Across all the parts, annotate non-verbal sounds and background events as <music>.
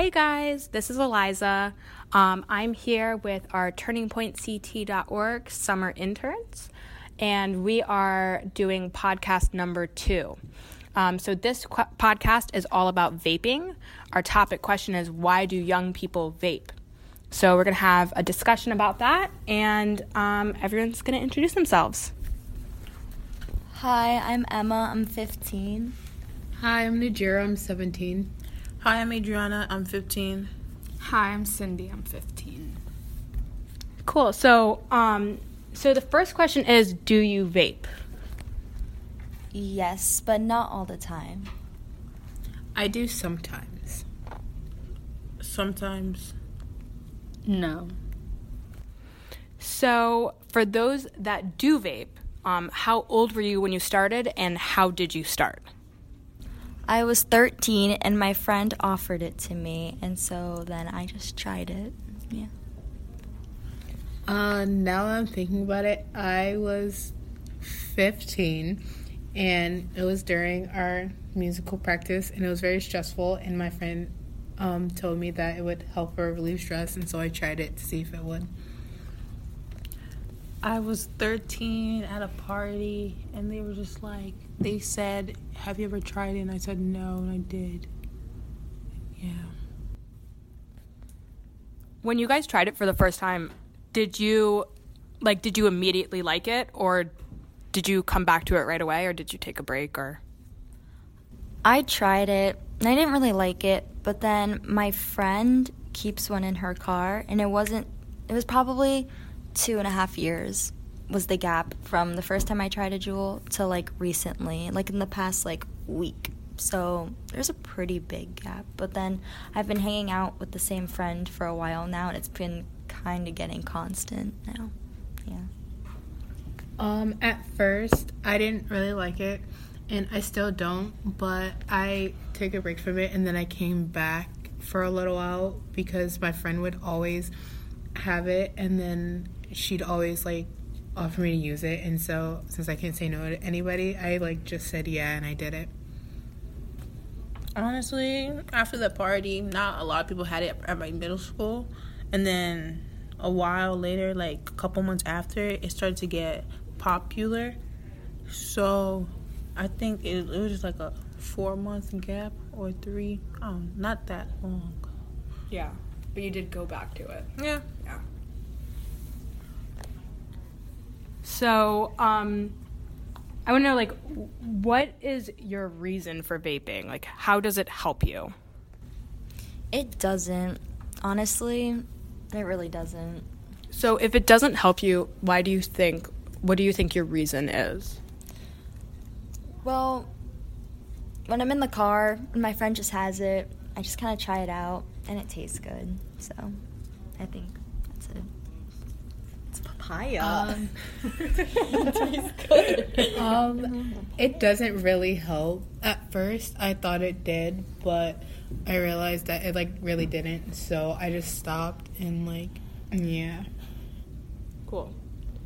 Hey guys, this is Eliza. Um, I'm here with our turningpointct.org summer interns, and we are doing podcast number two. Um, so, this qu- podcast is all about vaping. Our topic question is why do young people vape? So, we're going to have a discussion about that, and um, everyone's going to introduce themselves. Hi, I'm Emma. I'm 15. Hi, I'm Najira. I'm 17. Hi, I'm Adriana. I'm 15. Hi, I'm Cindy. I'm 15. Cool. So, um, so the first question is, do you vape? Yes, but not all the time. I do sometimes. Sometimes. No. So, for those that do vape, um, how old were you when you started, and how did you start? I was 13 and my friend offered it to me, and so then I just tried it. Yeah. Uh, now I'm thinking about it, I was 15 and it was during our musical practice and it was very stressful and my friend um, told me that it would help her relieve stress and so I tried it to see if it would. I was 13 at a party, and they were just like, they said, Have you ever tried it? And I said, No, and I did. Yeah. When you guys tried it for the first time, did you like did you immediately like it or did you come back to it right away or did you take a break or I tried it and I didn't really like it, but then my friend keeps one in her car, and it wasn't, it was probably two and a half years was the gap from the first time I tried a Juul to like recently, like in the past like week. So there's a pretty big gap. But then I've been hanging out with the same friend for a while now, and it's been kind of getting constant now. Yeah. Um, at first, I didn't really like it, and I still don't, but I took a break from it and then I came back for a little while because my friend would always have it, and then she'd always like offer me to use it, and so since I can't say no to anybody, I like just said yeah and I did it. Honestly, after the party, not a lot of people had it at my middle school. And then a while later, like a couple months after, it started to get popular. So I think it, it was just like a four month gap or three. Oh, not that long. Yeah, but you did go back to it. Yeah. Yeah. So, um I want to know like what is your reason for vaping? Like how does it help you? It doesn't. Honestly, it really doesn't. So, if it doesn't help you, why do you think what do you think your reason is? Well, when I'm in the car and my friend just has it, I just kind of try it out and it tastes good. So I think that's it. It's papaya. Um, <laughs> <laughs> um, it doesn't really help. At first, I thought it did, but I realized that it like really didn't. So I just stopped and like, yeah. Cool.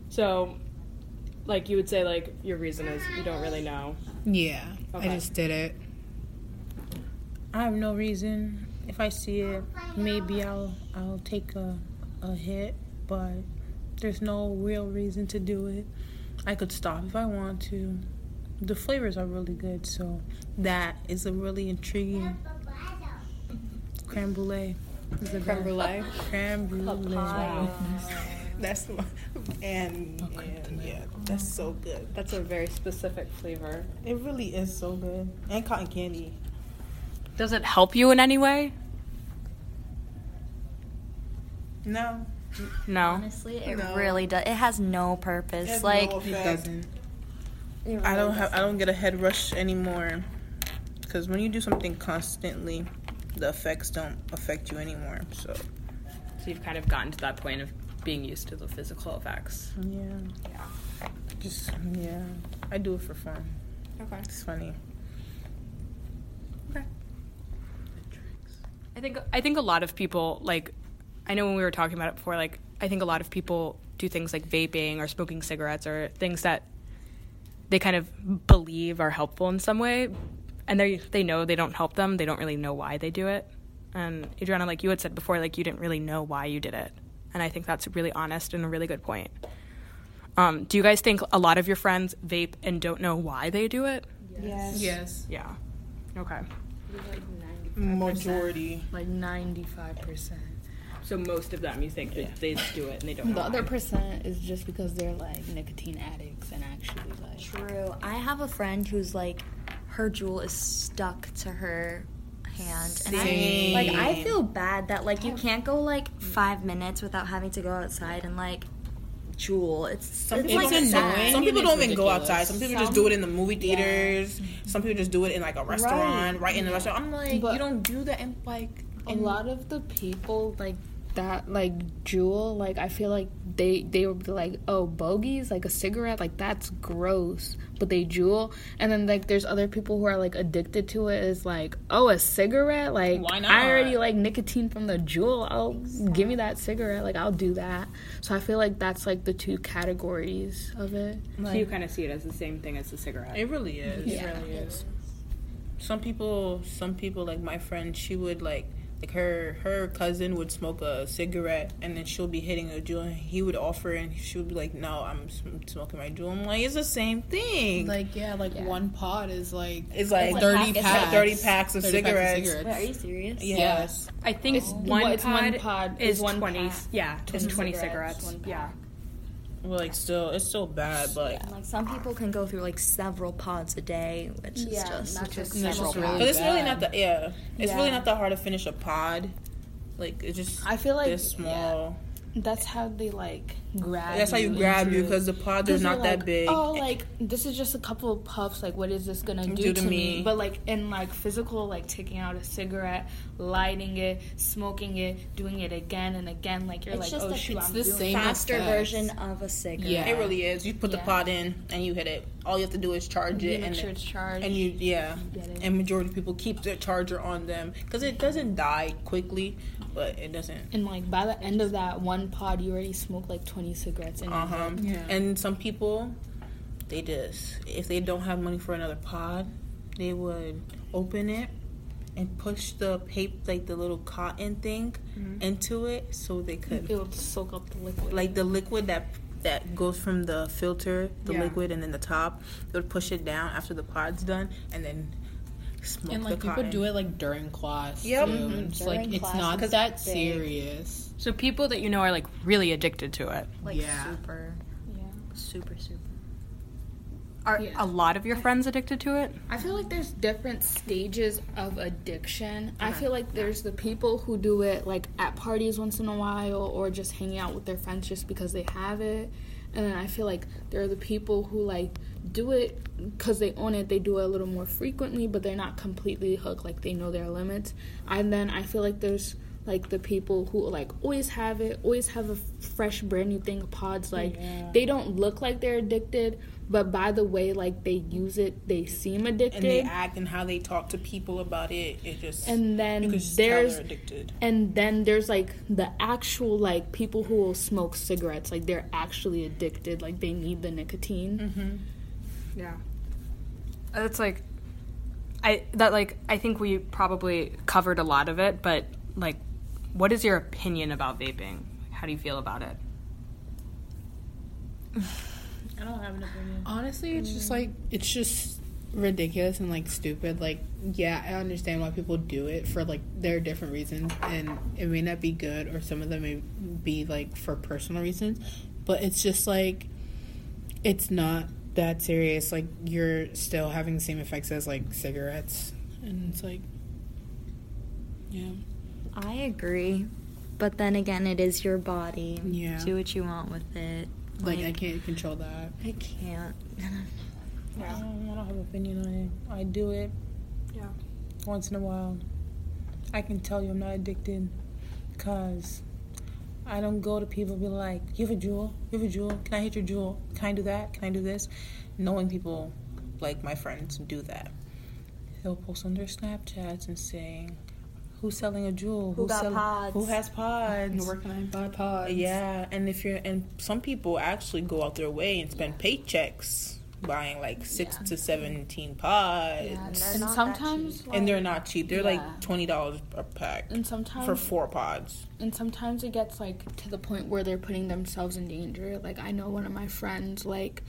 So, like you would say like your reason is you don't really know. Yeah, Okay. I just did it. I have no reason. If I see it, maybe I'll I'll take a a hit, but there's no real reason to do it. I could stop if I want to. The flavors are really good, so that is a really intriguing creme brulee. is the Creme brulee? Creme brulee. Wow. That's my, and, and yeah, that's so good. That's a very specific flavor. It really is so good. And cotton candy. Does it help you in any way? No, No. Honestly, it No. really does. It has no purpose. It has like no It doesn't. it I don't have I don't get a head rush anymore because when you do something constantly, the effects don't affect you anymore. So So you've kind of gotten to that point of being used to the physical effects. yeah, Yeah. just yeah, I do it for fun. Okay. It's funny. Okay. I think I think a lot of people like I know when we were talking about it before like I think a lot of people do things like vaping or smoking cigarettes or things that they kind of believe are helpful in some way and they they know they don't help them they don't really know why they do it And Adriana, like you had said before, like you didn't really know why you did it. And I think that's really honest and a really good point. Um, do you guys think a lot of your friends vape and don't know why they do it? Yes. Yes. Yeah. Okay. Like 95%. Majority. Like 95%. So most of them, you think that they just do it and they don't. The other percent is just because they're like nicotine addicts and actually like. True. I have a friend who's like, her Juul is stuck to her hand, and I like I feel bad that like you can't go like mm. five minutes without having to go outside and like Juul. It's Some it's people, like don't- some people don't even go outside. Some people just do it in the movie theaters. Some people just do it in like a restaurant, right, in the restaurant. I'm like, But- you don't do that in like. a in- lot of the people like that like Juul like i feel like they they would be like oh bogeys like a cigarette like that's gross but they Juul and then like there's other people who are like addicted to it is like oh a cigarette like Why not? i already like nicotine from the Juul i'll give me that cigarette like i'll do that so i feel like that's like the two categories of it So you kind of see it as the same thing as the cigarette. It really is. Yeah. It really is. Some people, some people like my friend, she would like, like her her cousin would smoke a cigarette and then she'll be hitting a Juul. And he would offer and she would be like, "No, I'm smoking my Juul." I'm like, it's the same thing. Like yeah, like Yeah. one pod is like it's like like thirty half- it's packs, thirty packs of 30 packs of cigarettes. cigarettes. Wait, are you serious? Yes. I think It's- one, well, it's pod one pod is is one twenty. pack. Yeah, is 20 twenty cigarettes, cigarettes. one Yeah. Well, like still, it's still bad, but And, like some people can go through like several pods a day, which is just that's just that's several just really but it's really not the yeah. It's really not that hard to finish a pod. Like it's just i feel like this small. that's how they like grab That's how you grab you because the pods are 'Cause not you're that like, big. Oh, like this is just a couple of puffs. Like, what is this gonna do, Do to to me? me. But like in like physical, like taking out a cigarette, lighting it, smoking it, doing it again and again. Like you're It's like, just oh a- shoot, it's I'm the doing same faster effects. version of a cigarette. Yeah. It really is. You put the pod in and you hit it. All you have to do is charge You it, make and sure then- it's charged. and you yeah. Get it. And majority of people keep their charger on them because it doesn't die quickly, but it doesn't. and like by the end of that one pod, you already smoked like 20 cigarettes in Uh huh. head. Yeah. And some people, they just if they don't have money for another pod, they would open it and push the paper like the little cotton thing into it so they could It will soak up the liquid. like the liquid that that goes from the filter, the Yeah. liquid, and then the top. They would push it down after the pod's done, and then smoke and the like people cotton. do it like during class Yep. too. Mhm. It's During like it's class, not 'cause that big. serious. So people that you know are like really addicted to it. Like Yeah. super, yeah. super, super. Are Yeah. a lot of your friends addicted to it? I feel like there's different stages of addiction. I feel like there's the people who do it like at parties once in a while or just hanging out with their friends just because they have it. And then I feel like there are the people who like do it because they own it. They do it a little more frequently, but they're not completely hooked. Like they know their limits. And then I feel like there's like the people who like always have it, always have a fresh, brand new thing pods. Like they don't look like they're addicted, but by the way like they use it, they seem addicted. and they act and how they talk to people about it. It just And then just there's- addicted. and then there's like the actual like people who will smoke cigarettes like they're actually addicted like they need the nicotine mm-hmm. Yeah. It's like I that like I think we probably covered a lot of it, but like what is your opinion about vaping? How do you feel about it? <sighs> I don't have an opinion. Honestly, it's just mm. like it's just ridiculous and like stupid. Like, yeah, I understand why people do it for like their different reasons, and it may not be good, or some of them may be like for personal reasons, but it's just like it's not that serious. Like, you're still having the same effects as like cigarettes, and it's like, yeah, I agree, but then again, it is your body. Yeah. Do what you want with it. like I can't control that. I can't. <laughs> I don't, I don't have an opinion on it. I do it. Yeah. Once in a while. I can tell you I'm not addicted because I don't go to people and be like, you have a Juul? You have a Juul? Can I hit your Juul? Can I do that? Can I do this? Knowing people like my friends do that. They'll post on their Snapchats and saying, "Who's selling a Juul? Who Who's got selling- pods? Who has pods?" Where can I buy pods? Yeah, and if you're and some people actually go out their way and spend paychecks buying like six Yeah. to seventeen pods, they're and not that sometimes and they're not cheap. They're Yeah. like twenty dollars a pack and sometimes for four pods. and sometimes it gets like to the point where they're putting themselves in danger like i know one of my friends like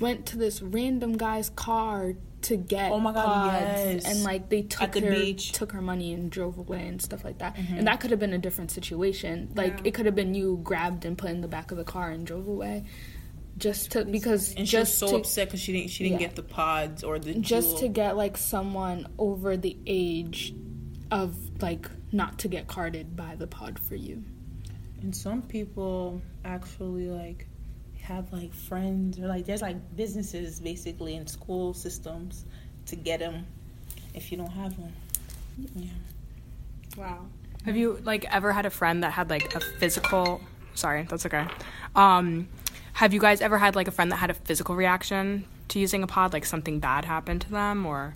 went to this random guy's car to get Oh my God, pods, yes. and like they took the her beach. took her money and drove away and stuff like that Mm-hmm. and that could have been a different situation like it could have been you grabbed and put in the back of the car and drove away just to because And she was just so to, upset because she didn't she didn't Yeah. get the pods or the just Juul. to get like someone over the age of like not to get carded by the pod for you And some people actually like have like friends or like there's like businesses basically in school systems to get them if you don't have them. Yeah. Wow. Have you like ever had a friend that had like a physical? Sorry, that's okay. Um, have you guys ever had like a friend that had a physical reaction to using a pod? Like something bad happened to them, or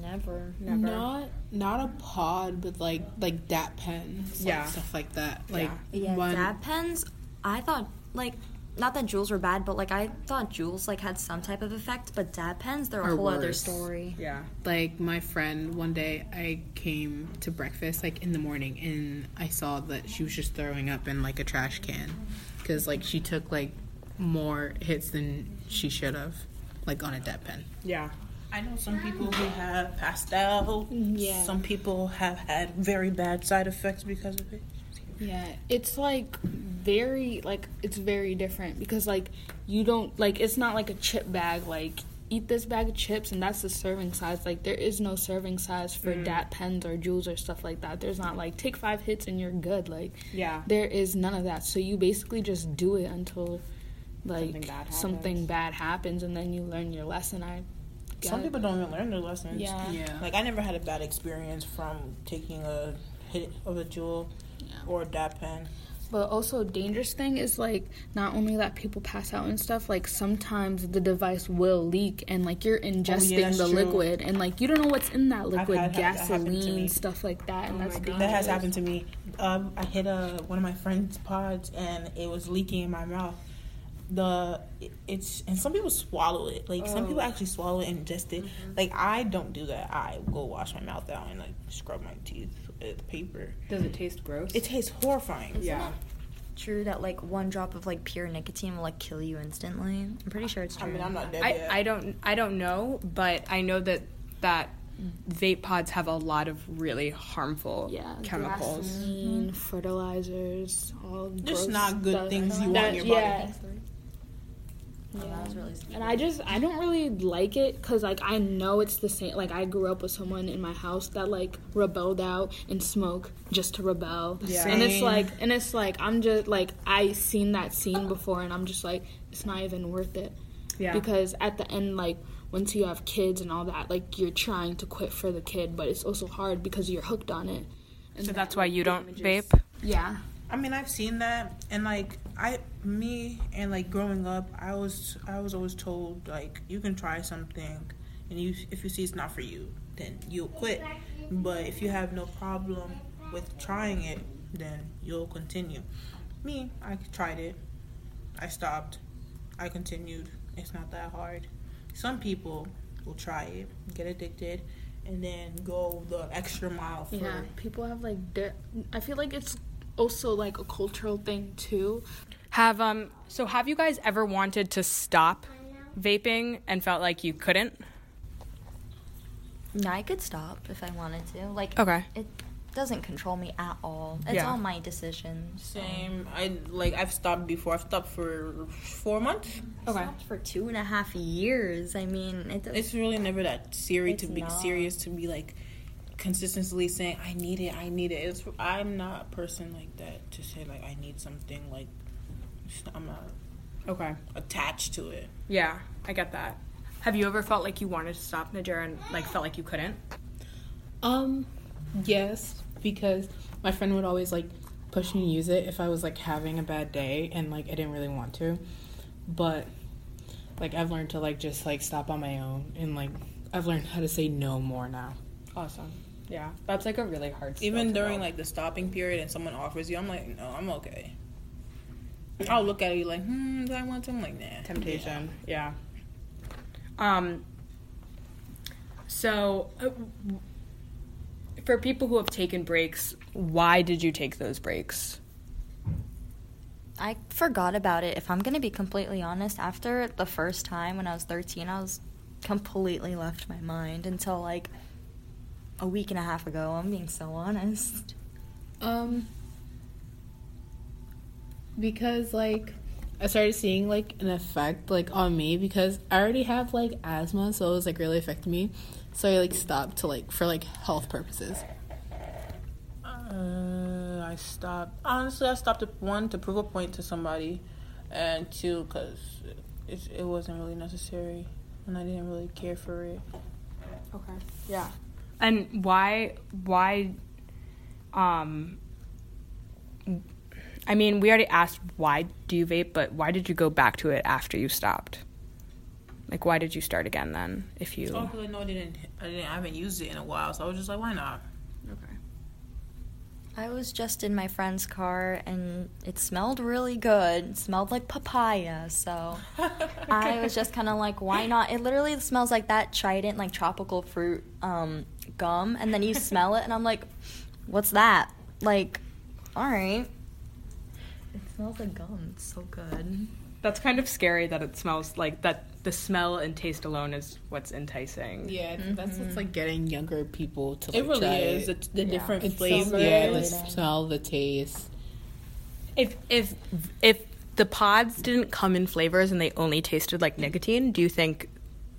Never. Never. Not not a pod, but like like dab pens, Yeah. like stuff like that. Like Yeah, one- dab pens. I thought like not that Juuls were bad, but like I thought Juuls like had some type of effect, but dab pens they're a Are whole other story. yeah, like my friend one day I came to breakfast like in the morning and I saw that she was just throwing up in like a trash can because like she took like more hits than she should have like on a dab pen. yeah. I know some people who have passed out. Yeah. Some people have had very bad side effects because of it. Yeah, it's like very like it's very different because like you don't like it's not like a chip bag like eat this bag of chips and that's the serving size like there is no serving size for mm. dab pens or Juuls or stuff like that there's not like take five hits and you're good like Yeah. there is none of that so you basically just do it until like Something bad something happens. bad happens and then you learn your lesson i Some got- people don't even learn their lessons. Yeah. Yeah. Like I never had a bad experience from taking a hit of a Juul or a dab pen. But also, a dangerous thing is like not only that people pass out and stuff. Like sometimes the device will leak, and like you're ingesting that's the true. liquid, and like you don't know what's in that liquid, had that happen to me. gasoline, stuff like that, and that's dangerous. That has happened to me. Um, I hit a one of my friend's pods and it was leaking in my mouth. The it's and some people swallow it. Like some people oh. actually swallow it and ingest it. Mm-hmm. Like I don't do that. I go wash my mouth out and like scrub my teeth with paper. Does it taste gross? It tastes horrifying. yeah. True that like one drop of like pure nicotine will like kill you instantly. I'm pretty sure it's true I true. mean I'm not dead I, yet. I don't I don't know, but I know that that vape pods have a lot of really harmful yeah, chemicals. gasoline, fertilizers, all Just gross not good stuff. things you want That- in your body. yeah. Oh, that was really stupid. And I just I don't really like it because like I know it's the same. Like I grew up with someone in my house that like rebelled out and smoke just to rebel. Yeah. And it's like and it's like I'm just like I seen that scene before and I'm just like it's not even worth it. Yeah. Because at the end like once you have kids and all that like you're trying to quit for the kid but it's also hard because you're hooked on it. And So that, that's why you don't damages- vape. Yeah. I mean, I've seen that, and like I, me, and like growing up, I was, I was always told like you can try something, and you, if you see it's not for you, then you'll quit. But if you have no problem with trying it, then you'll continue. Me, I tried it, I stopped, I continued. It's not that hard. Some people will try it, get addicted, and then go the extra mile for. Yeah, people have like di- I feel like it's also like a cultural thing too. Have um so have you guys ever wanted to stop vaping and felt like you couldn't? No, I could stop if I wanted to. Like Okay. it doesn't control me at all. It's Yeah. all my decisions. Same. I like I've stopped before. I've stopped for four months. I stopped for two and a half years. I mean, it does, It's really never that serious to It's be not. serious to be like consistently saying I need it. I need it. It's I'm not a person like that to say like I need something like it's not- I'm not Okay. attached to it. Yeah, I get that. Have you ever felt like you wanted to stop Najera and like felt like you couldn't? Um, yes, because my friend would always like push me to use it if I was like having a bad day and like I didn't really want to. But like I've learned to like just like stop on my own and like I've learned how to say no more now. Awesome. Yeah, that's like a really hard. Even during know. like the stopping period and someone offers you, I'm like no, I'm okay. I'll look at it like, hmm, do I want some? Like, nah. temptation. Yeah. Um. So, uh, for people who have taken breaks, why did you take those breaks? I forgot about it. If I'm gonna be completely honest, after the first time when I was 13, I was completely left my mind until like a week and a half ago. I'm being so honest. Um, because like I started seeing like an effect like on me because I already have like asthma, so it was like really affecting me. So I like stopped to like for like health purposes. Uh, I stopped. Honestly, I stopped at one to prove a point to somebody, and two because it, it wasn't really necessary, and I didn't really care for it. Okay. Yeah. And why? Why? Um. I mean, we already asked why do you vape, but why did you go back to it after you stopped? Like, why did you start again then? If you Oh, because I know I didn't, I didn't, I haven't used it in a while, so I was just like, why not? okay. I was just in my friend's car and it smelled really good. It smelled like papaya, so <laughs> I was just kind of like, why not? It literally smells like that Trident, like tropical fruit um, gum, and then you smell it, and I'm like, what's that? Like, all right. It smells like gum. It's so good. That's kind of scary that it smells like that. The smell and taste alone is what's enticing. Yeah, that's what's like mm-hmm. getting younger people to. Like, It really try is. It. The, the different It's flavors. so yeah, the Flavors. smell, the taste. If if if the pods didn't come in flavors and they only tasted like nicotine, do you think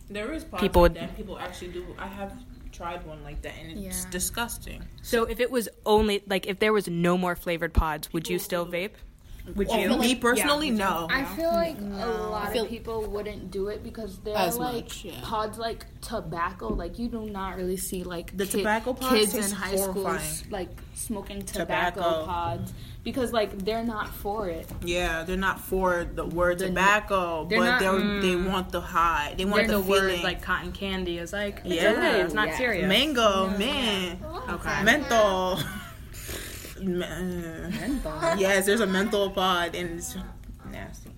There is pods People would- that. People actually do. I have tried one like that, and it's Yeah. disgusting. so? If it was only like if there was no more flavored pods, would you still vape? Would you? me personally, no. I feel like a lot feel- of people wouldn't do it because they're As like much, yeah. pods like tobacco. Like you do not really see like The tobacco pods kids in high horrifying. schools like smoking tobacco, Tobacco. pods because like they're not for it. Yeah, they're not for the word tobacco, they're but not- they're, they mm. want the high. They want the the, word feeling. like cotton candy is like it's Yeah. okay, it's not Yeah. serious. mango, man. Okay. Menthol. Yes, there's a menthol pod, and it's nasty.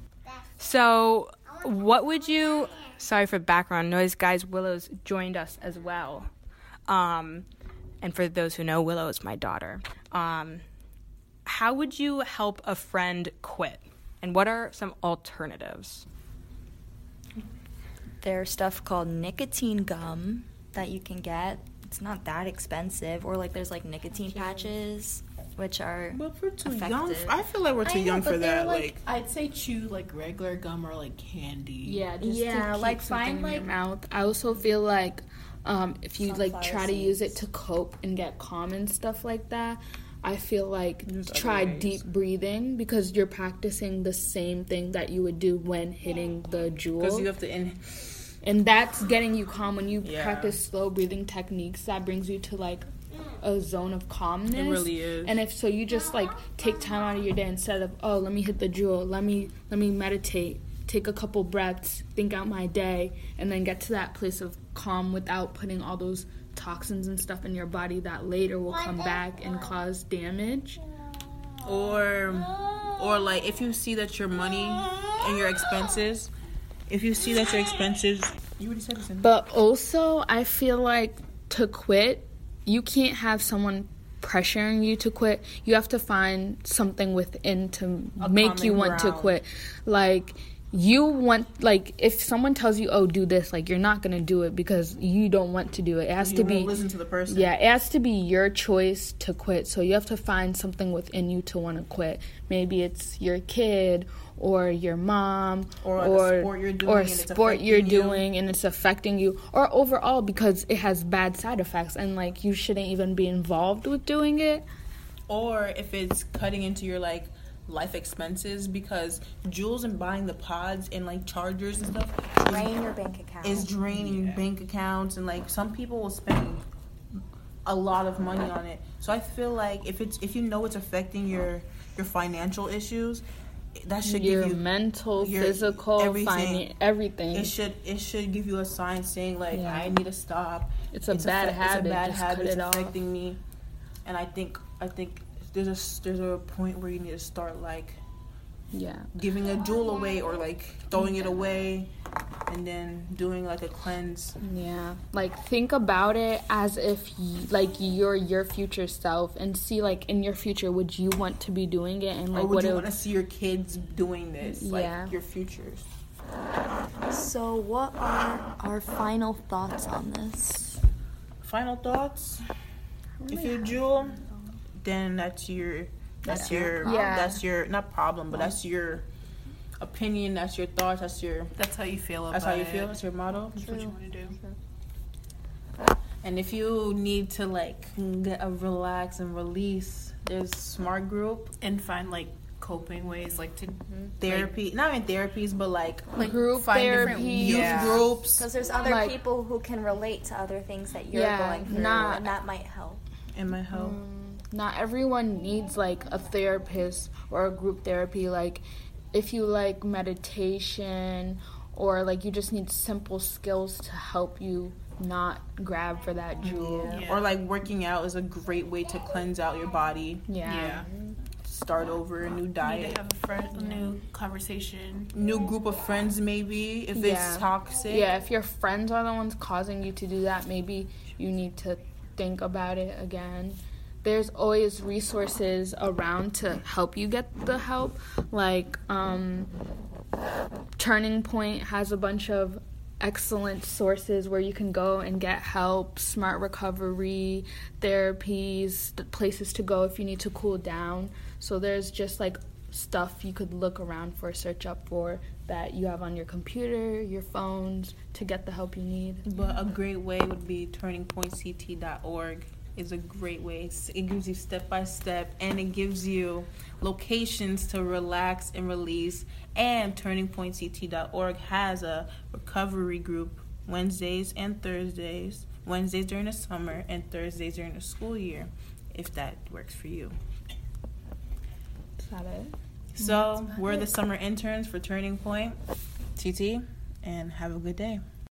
So, what would you? Sorry for background noise, guys. Willow's joined us as well. Um, and for those who know, Willow is my daughter. Um, how would you help a friend quit? And what are some alternatives? There's stuff called nicotine gum that you can get. It's not that expensive. Or like there's like nicotine patches, which are But we're too young. I feel like we're too know, young for that. Like, Like, I'd say chew like regular gum or like candy. Yeah, just Yeah, to keep like, something find, in your like- mouth. I also feel like um, if you like Sunflower try to use it to cope and get calm and stuff like that, I feel like There's try deep breathing because you're practicing the same thing that you would do when hitting the Juul. because you have to in. and that's getting you calm when you Yeah. practice slow breathing techniques that brings you to like a zone of calmness. It really is. and if so you just like take time out of your day instead of oh let me hit the Juul let me let me meditate take a couple breaths think out my day and then get to that place of calm without putting all those toxins and stuff in your body that later will come back and cause damage. Or or like if you see that your money and your expenses if you see that your expenses you already said this But also, I feel like to quit, you can't have someone pressuring you to quit. You have to find something within to make you want to quit. Like you want like if someone tells you, "Oh, do this," like you're not going to do it because you don't want to do it. It has you to be listen to the person yeah, it has to be your choice to quit. So you have to find something within you to want to quit. Maybe it's your kid or your mom Or like a or sport you're doing or a and it's sport you're affecting you. doing and it's affecting you or overall because it has bad side effects and like you shouldn't even be involved with doing it. or if it's cutting into your like life expenses because Juuls and buying the pods and like chargers and stuff is- drain your bank account. is draining bank accounts and like some people will spend a lot of money on it so i feel like if it's if you know it's affecting your your financial issues that should Your give you mental, your- physical, everything. everything. everything. it should it should give you a sign saying like Yeah. I need to stop. It's a bad affe- habit. It's a bad Just habit. It's off. affecting me, and I think I think there's a there's a point where you need to start like Yeah. giving a Juul away or like throwing it away and then doing like a cleanse. Yeah, like think about it as if y- like you're your future self, and see like in your future, would you want to be doing it, and like or would what you want to see your kids doing this? Like Yeah. your futures. So, what are our final thoughts on this? Final thoughts. If you're Juul, then that's your that's your Yeah. that's your not problem, but that's your opinion. That's your thoughts. That's your That's how you feel about that's how you it. feel. That's your motto. That's what you want to do. And if you need to like get a relax and release, there's smart group And find like coping ways, like to mm-hmm. therapy. not even therapies, but like like Group find different therapy. youth yeah. groups. Because there's other Like- people who can relate to other things that you're Yeah, going through, not- and that might help. in my help. Mm, not everyone needs like a therapist or a group therapy like if you like meditation or like you just need simple skills to help you not grab for that mm-hmm. Juul Yeah. Or like working out is a great way to cleanse out your body, yeah, Yeah. start over a new Need diet. to have a, friend, a new conversation. new group of friends maybe if Yeah. it's toxic. Yeah, if your friends are the ones causing you to do that, maybe you need to think about it again. There's always resources around to help you get the help. Like, um, Turning Point has a bunch of excellent sources where you can go and get help, smart recovery, therapies, places to go if you need to cool down. So there's just like stuff you could look around for, search up for that you have on your computer, your phones to get the help you need. But a great way would be turningpointct.org is a great way. It gives you step by step and it gives you locations to relax and release. And turningpointct.org has a recovery group Wednesdays and Thursdays. Wednesdays during the summer and Thursdays during the school year, if that works for you. Is that it? So, we're the summer interns for Turning Point CT, and have a good day.